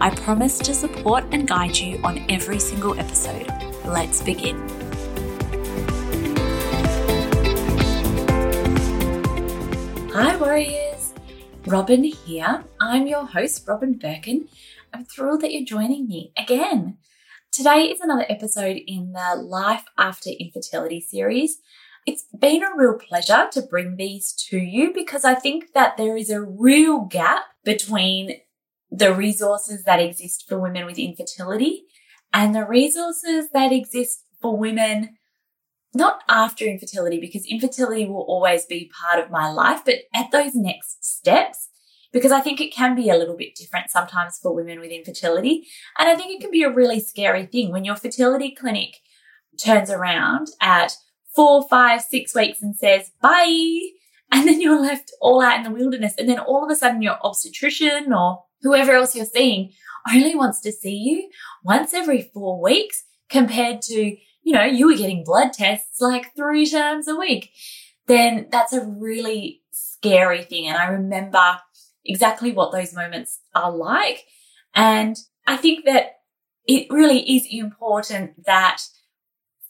I promise to support and guide you on every single episode. Let's begin. Hi, warriors. Robyn here. I'm your host, Robyn Birkin. I'm thrilled that you're joining me again. Today is another episode in the Life After Infertility series. It's been a real pleasure to bring these to you because I think that there is a real gap between the resources that exist for women with infertility and the resources that exist for women not after infertility because infertility will always be part of my life, but at those next steps, because I think it can be a little bit different sometimes for women with infertility. And I think it can be a really scary thing when your fertility clinic turns around at four, five, six weeks and says, bye. And then you're left all out in the wilderness. And then all of a sudden your obstetrician or whoever else you're seeing only wants to see you once every four weeks compared to you know, you were getting blood tests like three times a week, then that's a really scary thing. And I remember exactly what those moments are like. And I think that it really is important that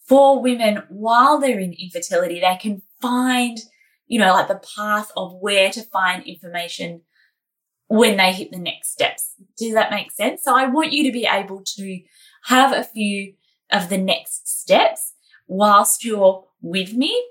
for women, while they're in infertility, they can find, you know, like the path of where to find information when they hit the next steps. Does that make sense? So I want you to be able to have a few of the next steps whilst you're with me.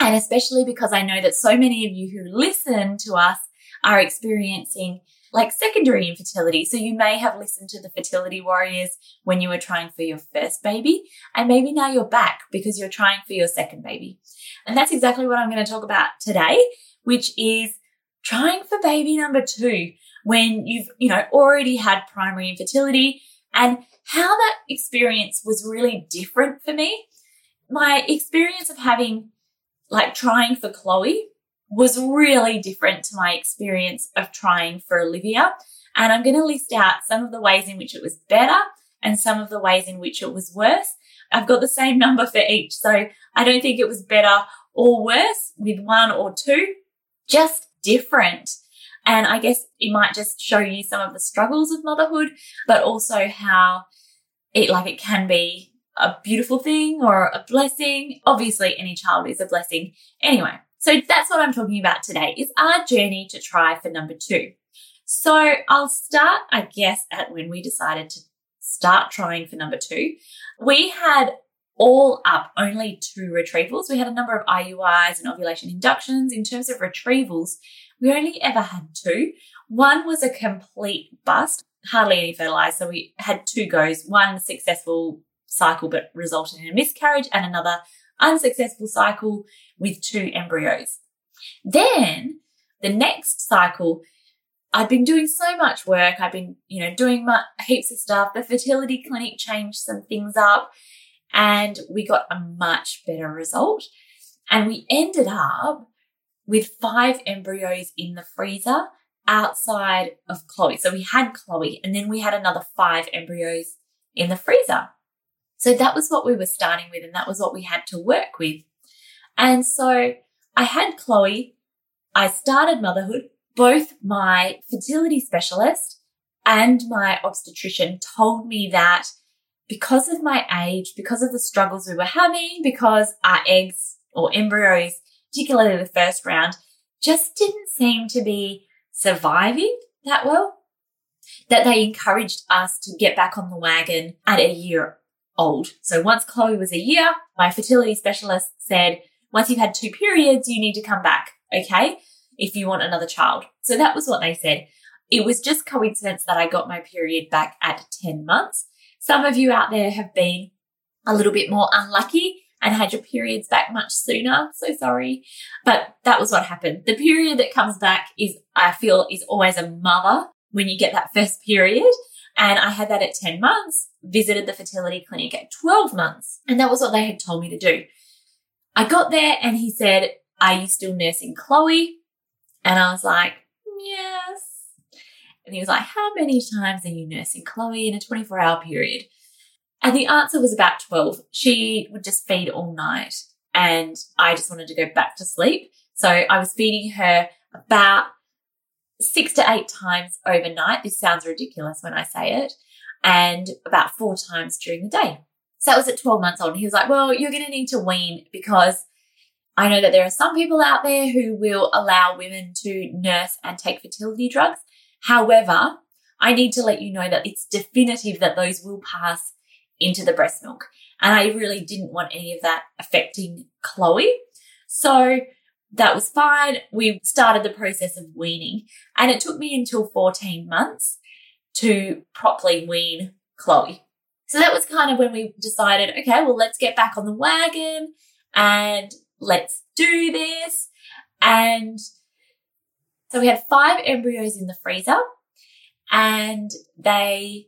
And especially because I know that so many of you who listen to us are experiencing like secondary infertility. So you may have listened to the fertility warriors when you were trying for your first baby, and maybe now you're back because you're trying for your second baby. And that's exactly what I'm going to talk about today, which is trying for baby number two when you've, you know, already had primary infertility and how that experience was really different for me. My experience of having like trying for Chloe was really different to my experience of trying for Olivia. And I'm going to list out some of the ways in which it was better and some of the ways in which it was worse. I've got the same number for each. So I don't think it was better or worse with one or two, just different. And I guess it might just show you some of the struggles of motherhood, but also how it like it can be a beautiful thing or a blessing. Obviously, any child is a blessing. Anyway, so that's what I'm talking about today is our journey to try for number two. So I'll start, I guess, at when we decided to start trying for number two. We had all up only two retrievals. We had a number of IUIs and ovulation inductions. In terms of retrievals, we only ever had two. One was a complete bust, hardly any fertilized. So we had two goes, one successful cycle but resulted in a miscarriage and another unsuccessful cycle with two embryos. Then the next cycle, I'd been doing so much work. I'd been, you know, doing my, heaps of stuff. The fertility clinic changed some things up and we got a much better result. And we ended up with five embryos in the freezer outside of Chloe. So we had Chloe and then we had another five embryos in the freezer. So that was what we were starting with and that was what we had to work with. And so I had Chloe. I started motherhood. Both my fertility specialist and my obstetrician told me that because of my age, because of the struggles we were having, because our eggs or embryos particularly the first round, just didn't seem to be surviving that well. That they encouraged us to get back on the wagon at a year old. So once Chloe was a year, my fertility specialist said, once you've had two periods, you need to come back. Okay. If you want another child. So that was what they said. It was just coincidence that I got my period back at 10 months. Some of you out there have been a little bit more unlucky and had your periods back much sooner. So sorry. But that was what happened. The period that comes back is, I feel, is always a mother when you get that first period. And I had that at 10 months, visited the fertility clinic at 12 months. And that was what they had told me to do. I got there and he said, Are you still nursing Chloe? And I was like, Yes. And he was like, How many times are you nursing Chloe in a 24 hour period? And the answer was about 12. She would just feed all night and I just wanted to go back to sleep. So I was feeding her about six to eight times overnight. This sounds ridiculous when I say it. And about four times during the day. So that was at 12 months old. And he was like, well, you're going to need to wean because I know that there are some people out there who will allow women to nurse and take fertility drugs. However, I need to let you know that it's definitive that those will pass into the breast milk. And I really didn't want any of that affecting Chloe. So that was fine. We started the process of weaning and it took me until 14 months to properly wean Chloe. So that was kind of when we decided, okay, well, let's get back on the wagon and let's do this. And so we had five embryos in the freezer and they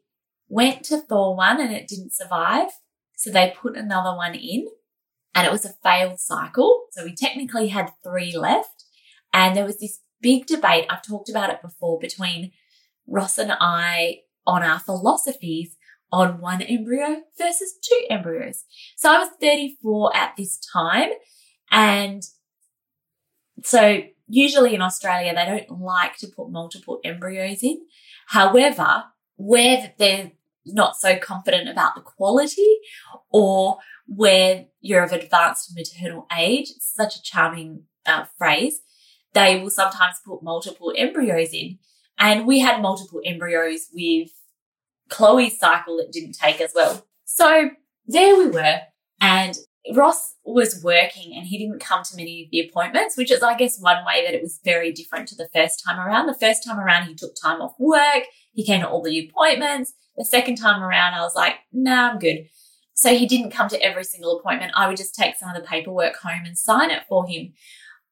went to thaw one and it didn't survive. So they put another one in and it was a failed cycle. So we technically had three left. And there was this big debate. I've talked about it before between Ross and I on our philosophies on one embryo versus two embryos. So I was 34 at this time. And so usually in Australia, they don't like to put multiple embryos in. However, where they're not so confident about the quality or where you're of advanced maternal age. It's such a charming uh, phrase. They will sometimes put multiple embryos in. And we had multiple embryos with Chloe's cycle that didn't take as well. So there we were. And Ross was working and he didn't come to many of the appointments, which is, I guess, one way that it was very different to the first time around. The first time around, he took time off work. He came to all the appointments. The second time around, I was like, nah, I'm good. So he didn't come to every single appointment. I would just take some of the paperwork home and sign it for him.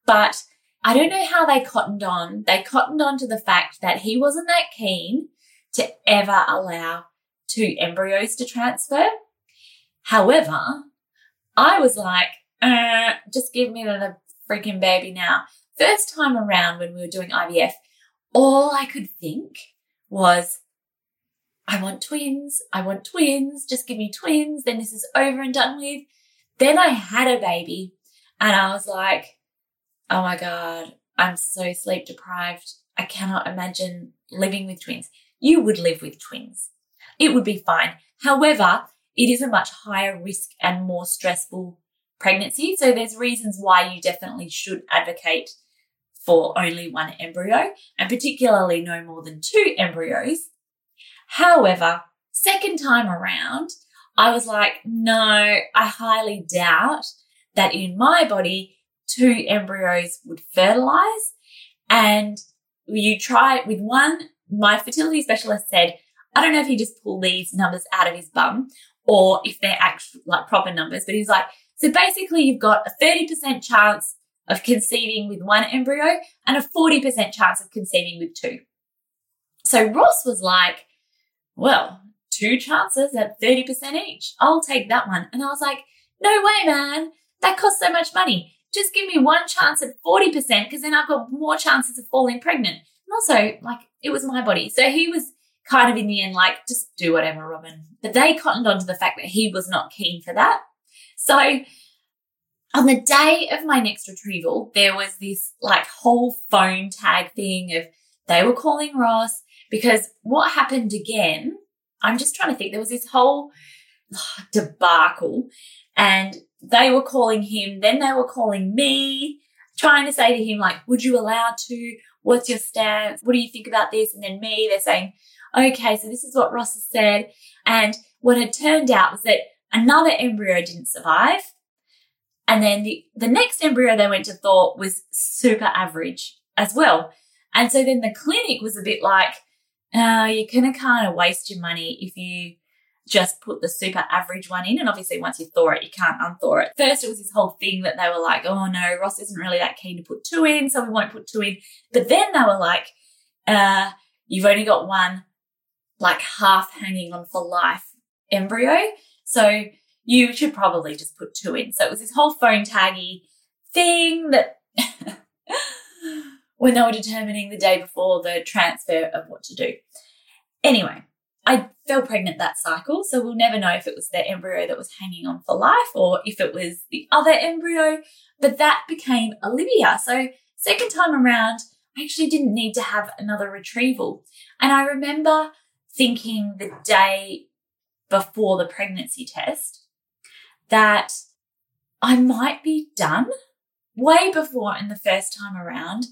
But I don't know how they cottoned on. They cottoned on to the fact that he wasn't that keen to ever allow two embryos to transfer. However, I was like, uh, just give me the freaking baby now. First time around when we were doing IVF, all I could think was, I want twins. I want twins. Just give me twins. Then this is over and done with. Then I had a baby and I was like, oh my God, I'm so sleep deprived. I cannot imagine living with twins. You would live with twins. It would be fine. However, it is a much higher risk and more stressful pregnancy. So there's reasons why you definitely should advocate for only one embryo and particularly no more than two embryos However, second time around, I was like, no, I highly doubt that in my body, two embryos would fertilize. And you try it with one. My fertility specialist said, I don't know if he just pulled these numbers out of his bum or if they're actual, like proper numbers, but he's like, so basically you've got a 30% chance of conceiving with one embryo and a 40% chance of conceiving with two. So Ross was like, well, two chances at 30% each. I'll take that one. And I was like, no way, man. That costs so much money. Just give me one chance at 40% because then I've got more chances of falling pregnant. And also, like, it was my body. So he was kind of in the end like, just do whatever, Robyn. But they cottoned on to the fact that he was not keen for that. So on the day of my next retrieval, there was this like whole phone tag thing of they were calling Ross because what happened again, I'm just trying to think, there was this whole oh, debacle and they were calling him, then they were calling me, trying to say to him, like, would you allow to? What's your stance? What do you think about this? And then me, they're saying, okay, so this is what Ross has said. And what had turned out was that another embryo didn't survive. And then the, the next embryo they went to thought was super average as well. And so then the clinic was a bit like, uh, you're going to kind of waste your money if you just put the super average one in. And obviously, once you thaw it, you can't unthaw it. First, it was this whole thing that they were like, oh no, Ross isn't really that keen to put two in, so we won't put two in. But then they were like, uh, you've only got one. Like half hanging on for life embryo. So you should probably just put two in. So it was this whole phone taggy thing that when they were determining the day before the transfer of what to do. Anyway, I fell pregnant that cycle, so we'll never know if it was the embryo that was hanging on for life or if it was the other embryo, but that became Olivia. So, second time around, I actually didn't need to have another retrieval. And I remember thinking the day before the pregnancy test that I might be done way before in the first time around.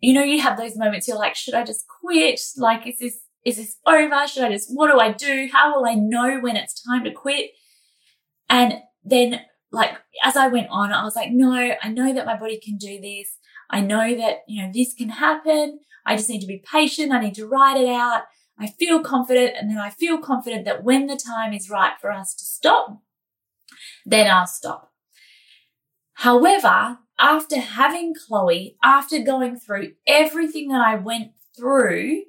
You know, you have those moments you're like, should I just quit? Like, is this, is this over? Should I just, what do I do? How will I know when it's time to quit? And then like, as I went on, I was like, no, I know that my body can do this. I know that, you know, this can happen. I just need to be patient. I need to write it out. I feel confident. And then I feel confident that when the time is right for us to stop, then I'll stop. However, after having Chloe, after going through everything that I went through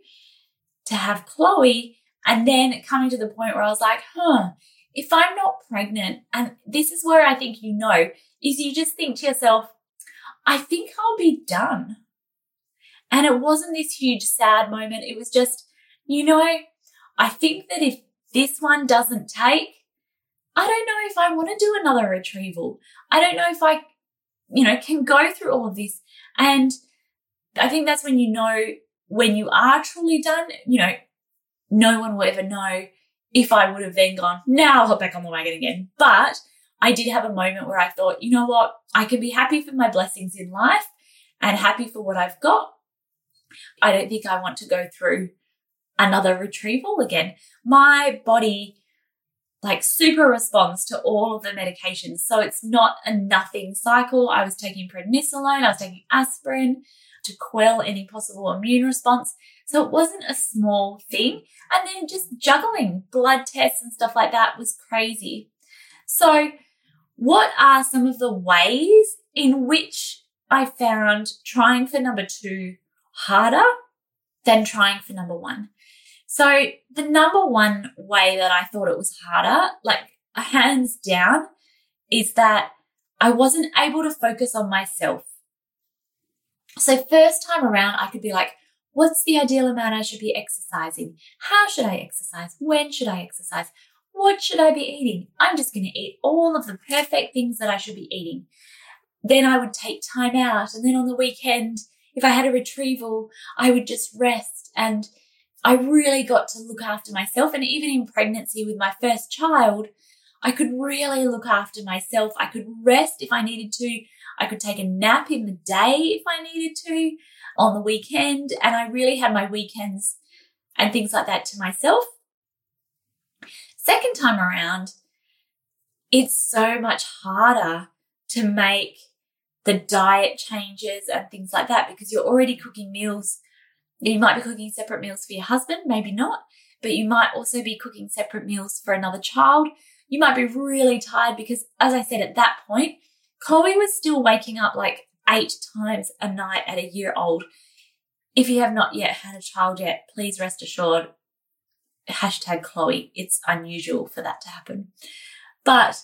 to have Chloe, and then coming to the point where I was like, huh, if I'm not pregnant, and this is where I think you know, is you just think to yourself, I think I'll be done. And it wasn't this huge sad moment. It was just, you know, I think that if this one doesn't take, I don't know if I want to do another retrieval. I don't know if I, you know, can go through all of this. And I think that's when you know when you are truly done, you know, no one will ever know if I would have then gone, now I'll hop back on the wagon again. But I did have a moment where I thought, you know what? I can be happy for my blessings in life and happy for what I've got. I don't think I want to go through another retrieval again. My body like super responds to all of the medications. So it's not a nothing cycle. I was taking prednisolone, I was taking aspirin to quell any possible immune response. So it wasn't a small thing. And then just juggling blood tests and stuff like that was crazy. So what are some of the ways in which I found trying for number two harder than trying for number one? So the number one way that I thought it was harder, like hands down, is that I wasn't able to focus on myself. So first time around, I could be like, what's the ideal amount I should be exercising? How should I exercise? When should I exercise? What should I be eating? I'm just going to eat all of the perfect things that I should be eating. Then I would take time out. And then on the weekend, if I had a retrieval, I would just rest and I really got to look after myself. And even in pregnancy with my first child, I could really look after myself. I could rest if I needed to. I could take a nap in the day if I needed to on the weekend. And I really had my weekends and things like that to myself. Second time around, it's so much harder to make the diet changes and things like that because you're already cooking meals you might be cooking separate meals for your husband, maybe not, but you might also be cooking separate meals for another child. You might be really tired because, as I said at that point, Chloe was still waking up like eight times a night at a year old. If you have not yet had a child yet, please rest assured, hashtag Chloe, it's unusual for that to happen. But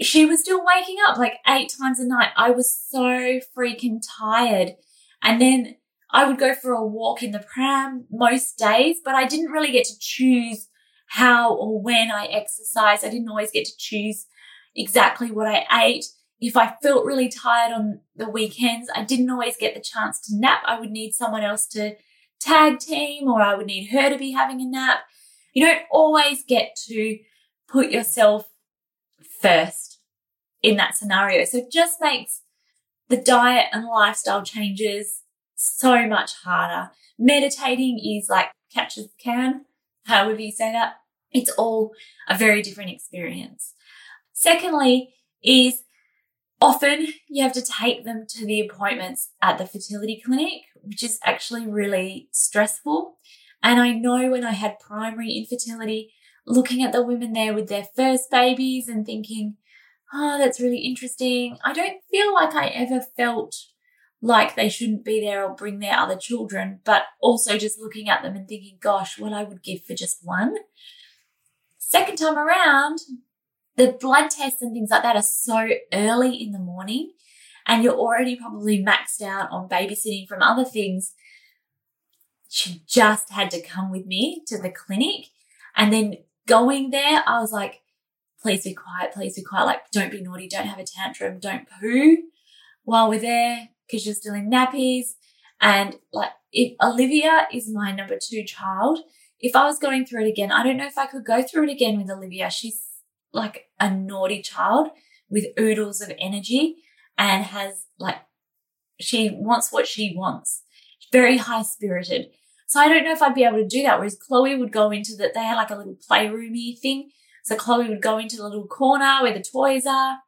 she was still waking up like eight times a night. I was so freaking tired. And then I would go for a walk in the pram most days, but I didn't really get to choose how or when I exercised. I didn't always get to choose exactly what I ate. If I felt really tired on the weekends, I didn't always get the chance to nap. I would need someone else to tag team or I would need her to be having a nap. You don't always get to put yourself first in that scenario. So it just makes the diet and lifestyle changes so much harder. Meditating is like catch as can, however you say that. It's all a very different experience. Secondly, is often you have to take them to the appointments at the fertility clinic, which is actually really stressful. And I know when I had primary infertility, looking at the women there with their first babies and thinking, oh, that's really interesting. I don't feel like I ever felt like they shouldn't be there or bring their other children, but also just looking at them and thinking, gosh, what I would give for just one. Second time around, the blood tests and things like that are so early in the morning and you're already probably maxed out on babysitting from other things. She just had to come with me to the clinic. And then going there, I was like, please be quiet, please be quiet. Like, don't be naughty, don't have a tantrum, don't poo while we're there because you're still in nappies. And like, if Olivia is my number two child, if I was going through it again, I don't know if I could go through it again with Olivia. She's like a naughty child with oodles of energy and has like, she wants what she wants. Very high spirited. So I don't know if I'd be able to do that. Whereas Chloe would go into that, they had like a little playroomy thing. So Chloe would go into the little corner where the toys are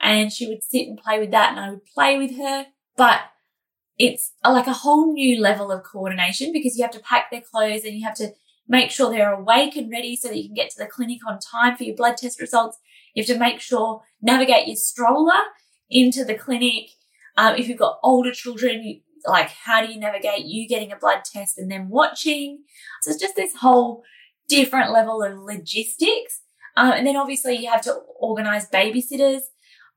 and she would sit and play with that and I would play with her. But it's like a whole new level of coordination because you have to pack their clothes and you have to make sure they're awake and ready so that you can get to the clinic on time for your blood test results. You have to make sure, navigate your stroller into the clinic. Um, if you've got older children, you, like how do you navigate you getting a blood test and then watching? So it's just this whole different level of logistics. Um, and then obviously you have to organize babysitters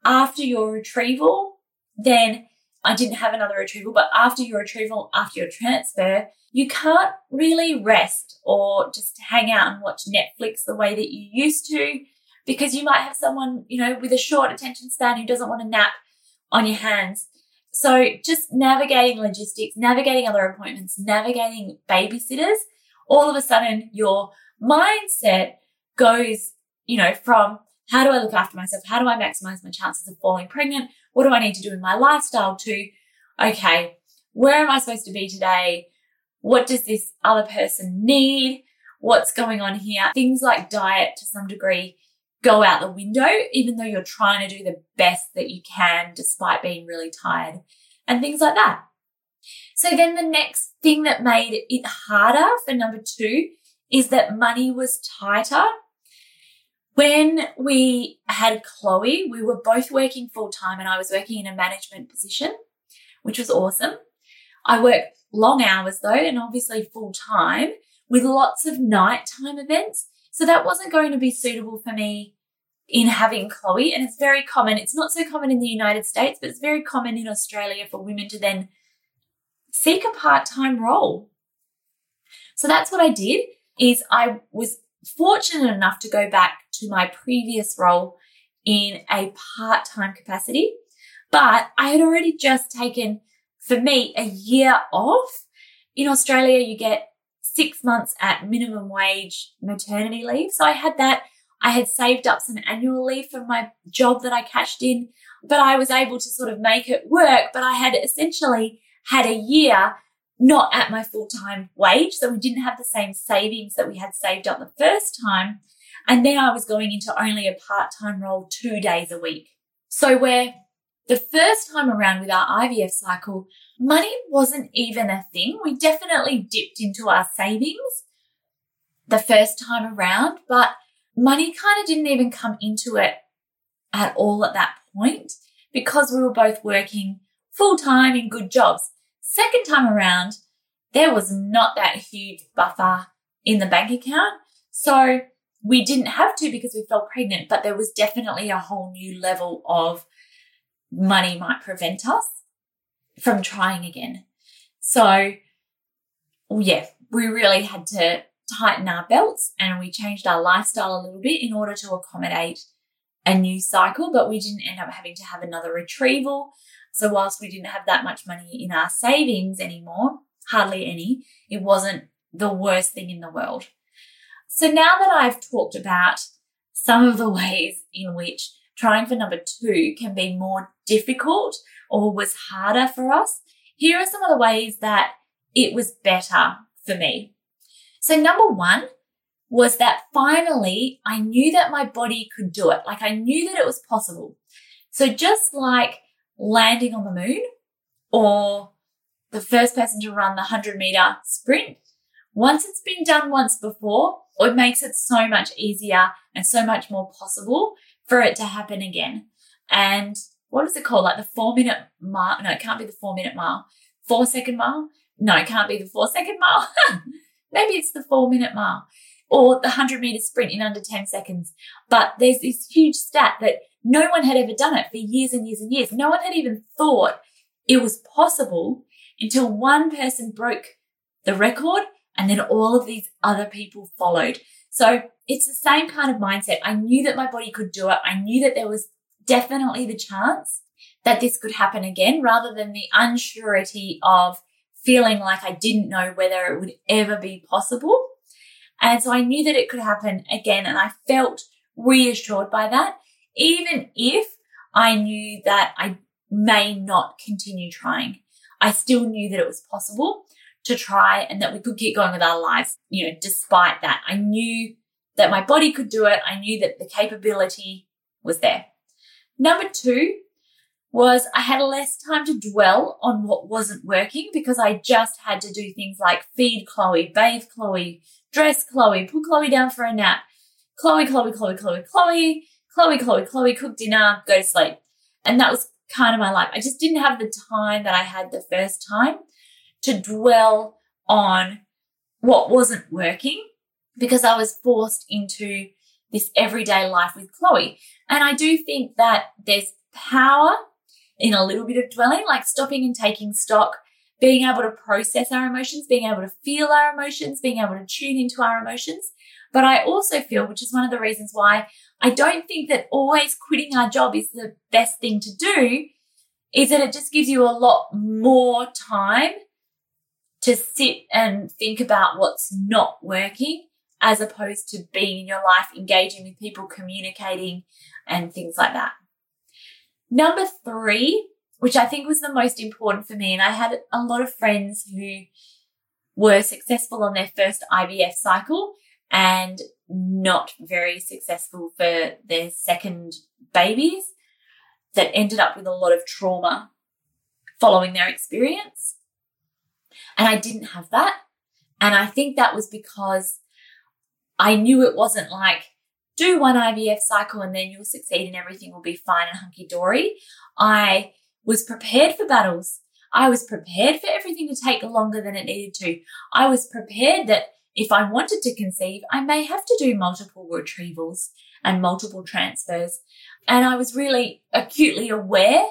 after your retrieval. Then I didn't have another retrieval, but after your retrieval, after your transfer, you can't really rest or just hang out and watch Netflix the way that you used to because you might have someone, you know, with a short attention span who doesn't want to nap on your hands. So just navigating logistics, navigating other appointments, navigating babysitters, all of a sudden your mindset goes, you know, from how do I look after myself? How do I maximize my chances of falling pregnant? What do I need to do in my lifestyle to, okay, where am I supposed to be today? What does this other person need? What's going on here? Things like diet to some degree go out the window, even though you're trying to do the best that you can despite being really tired and things like that. So then the next thing that made it harder for number two is that money was tighter. When we had Chloe, we were both working full time and I was working in a management position, which was awesome. I worked long hours though, and obviously full time with lots of nighttime events. So that wasn't going to be suitable for me in having Chloe. And it's very common. It's not so common in the United States, but it's very common in Australia for women to then seek a part-time role. So that's what I did is I was fortunate enough to go back to my previous role in a part-time capacity, but I had already just taken for me a year off. In Australia, you get six months at minimum wage maternity leave. So I had that. I had saved up some annual leave from my job that I cashed in, but I was able to sort of make it work. But I had essentially had a year not at my full time wage. So we didn't have the same savings that we had saved up the first time. And then I was going into only a part time role two days a week. So where the first time around with our IVF cycle, money wasn't even a thing. We definitely dipped into our savings the first time around, but money kind of didn't even come into it at all at that point because we were both working full time in good jobs. Second time around, there was not that huge buffer in the bank account. So we didn't have to because we felt pregnant, but there was definitely a whole new level of money might prevent us from trying again. So, yeah, we really had to tighten our belts and we changed our lifestyle a little bit in order to accommodate a new cycle, but we didn't end up having to have another retrieval. So, whilst we didn't have that much money in our savings anymore, hardly any, it wasn't the worst thing in the world. So, now that I've talked about some of the ways in which trying for number two can be more difficult or was harder for us, here are some of the ways that it was better for me. So number one was that finally I knew that my body could do it. Like I knew that it was possible. So just like landing on the moon or the first person to run the 100 meter sprint, once it's been done once before, it makes it so much easier and so much more possible for it to happen again. And what is it called? Like the four minute mile. No, it can't be the four minute mile. Four second mile. No, it can't be the four second mile. Maybe it's the four minute mile or the 100 meter sprint in under 10 seconds. But there's this huge stat that no one had ever done it for years and years and years. No one had even thought it was possible until one person broke the record and then all of these other people followed. So it's the same kind of mindset. I knew that my body could do it. I knew that there was definitely the chance that this could happen again rather than the unsurety of feeling like I didn't know whether it would ever be possible. And so I knew that it could happen again and I felt reassured by that, even if I knew that I may not continue trying. I still knew that it was possible to try and that we could keep going with our lives, you know, despite that. I knew that my body could do it. I knew that the capability was there. Number two was I had less time to dwell on what wasn't working because I just had to do things like feed Chloe, bathe Chloe, dress Chloe, put Chloe down for a nap. Chloe, Chloe, Chloe, Chloe, Chloe, Chloe, Chloe, Chloe, cook dinner, go to sleep. And that was kind of my life. I just didn't have the time that I had the first time to dwell on what wasn't working because I was forced into this everyday life with Chloe. And I do think that there's power in a little bit of dwelling, like stopping and taking stock, being able to process our emotions, being able to feel our emotions, being able to tune into our emotions. But I also feel, which is one of the reasons why I don't think that always quitting our job is the best thing to do, is that it just gives you a lot more time to sit and think about what's not working as opposed to being in your life, engaging with people, communicating and things like that. Number three, which I think was the most important for me, and I had a lot of friends who were successful on their first IVF cycle and not very successful for their second babies that ended up with a lot of trauma following their experience. And I didn't have that. And I think that was because I knew it wasn't like do one IVF cycle and then you'll succeed and everything will be fine and hunky dory. I was prepared for battles. I was prepared for everything to take longer than it needed to. I was prepared that if I wanted to conceive, I may have to do multiple retrievals and multiple transfers. And I was really acutely aware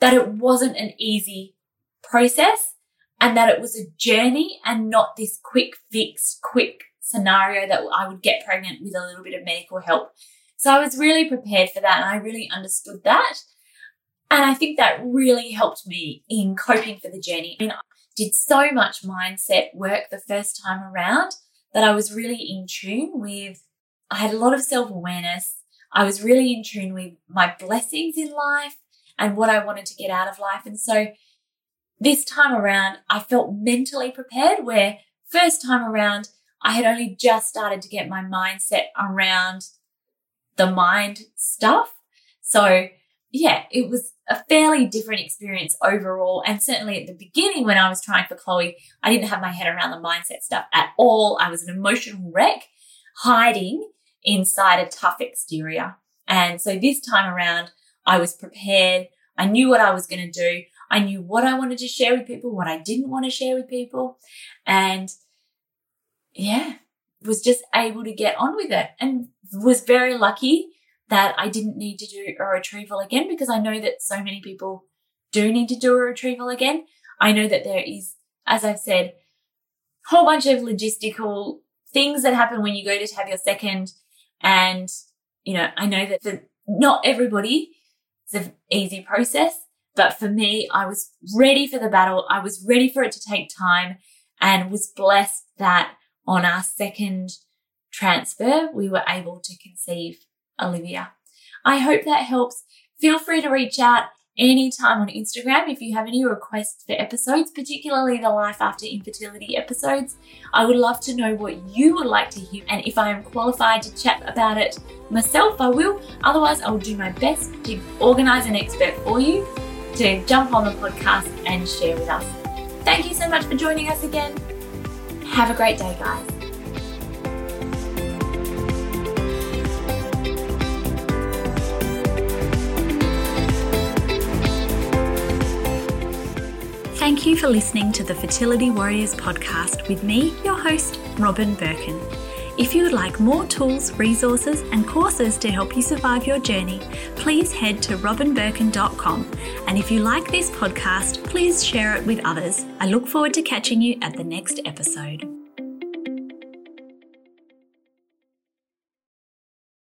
that it wasn't an easy process and that it was a journey and not this quick fix, quick scenario that I would get pregnant with a little bit of medical help. So I was really prepared for that and I really understood that. And I think that really helped me in coping for the journey. I mean, did so much mindset work the first time around that I was really in tune with. I had a lot of self awareness. I was really in tune with my blessings in life and what I wanted to get out of life. And so this time around, I felt mentally prepared where first time around, I had only just started to get my mindset around the mind stuff. So yeah, it was a fairly different experience overall. And certainly at the beginning when I was trying for Chloe, I didn't have my head around the mindset stuff at all. I was an emotional wreck hiding inside a tough exterior. And so this time around, I was prepared. I knew what I was going to do. I knew what I wanted to share with people, what I didn't want to share with people. And yeah, was just able to get on with it and was very lucky that I didn't need to do a retrieval again because I know that so many people do need to do a retrieval again. I know that there is, as I've said, a whole bunch of logistical things that happen when you go to have your second. And, you know, I know that for not everybody, it's an easy process. But for me, I was ready for the battle. I was ready for it to take time and was blessed that on our second transfer, we were able to conceive Olivia. I hope that helps. Feel free to reach out anytime on Instagram if you have any requests for episodes, particularly the life after infertility episodes. I would love to know what you would like to hear, and if I am qualified to chat about it myself, I will. Otherwise, I will do my best to organize an expert for you to jump on the podcast and share with us. Thank you so much for joining us again. Have a great day, guys. You for listening to the Fertility Warriors podcast with me, your host, Robyn Birkin. If you would like more tools, resources, and courses to help you survive your journey, please head to robynbirkin.com. And if you like this podcast, please share it with others. I look forward to catching you at the next episode.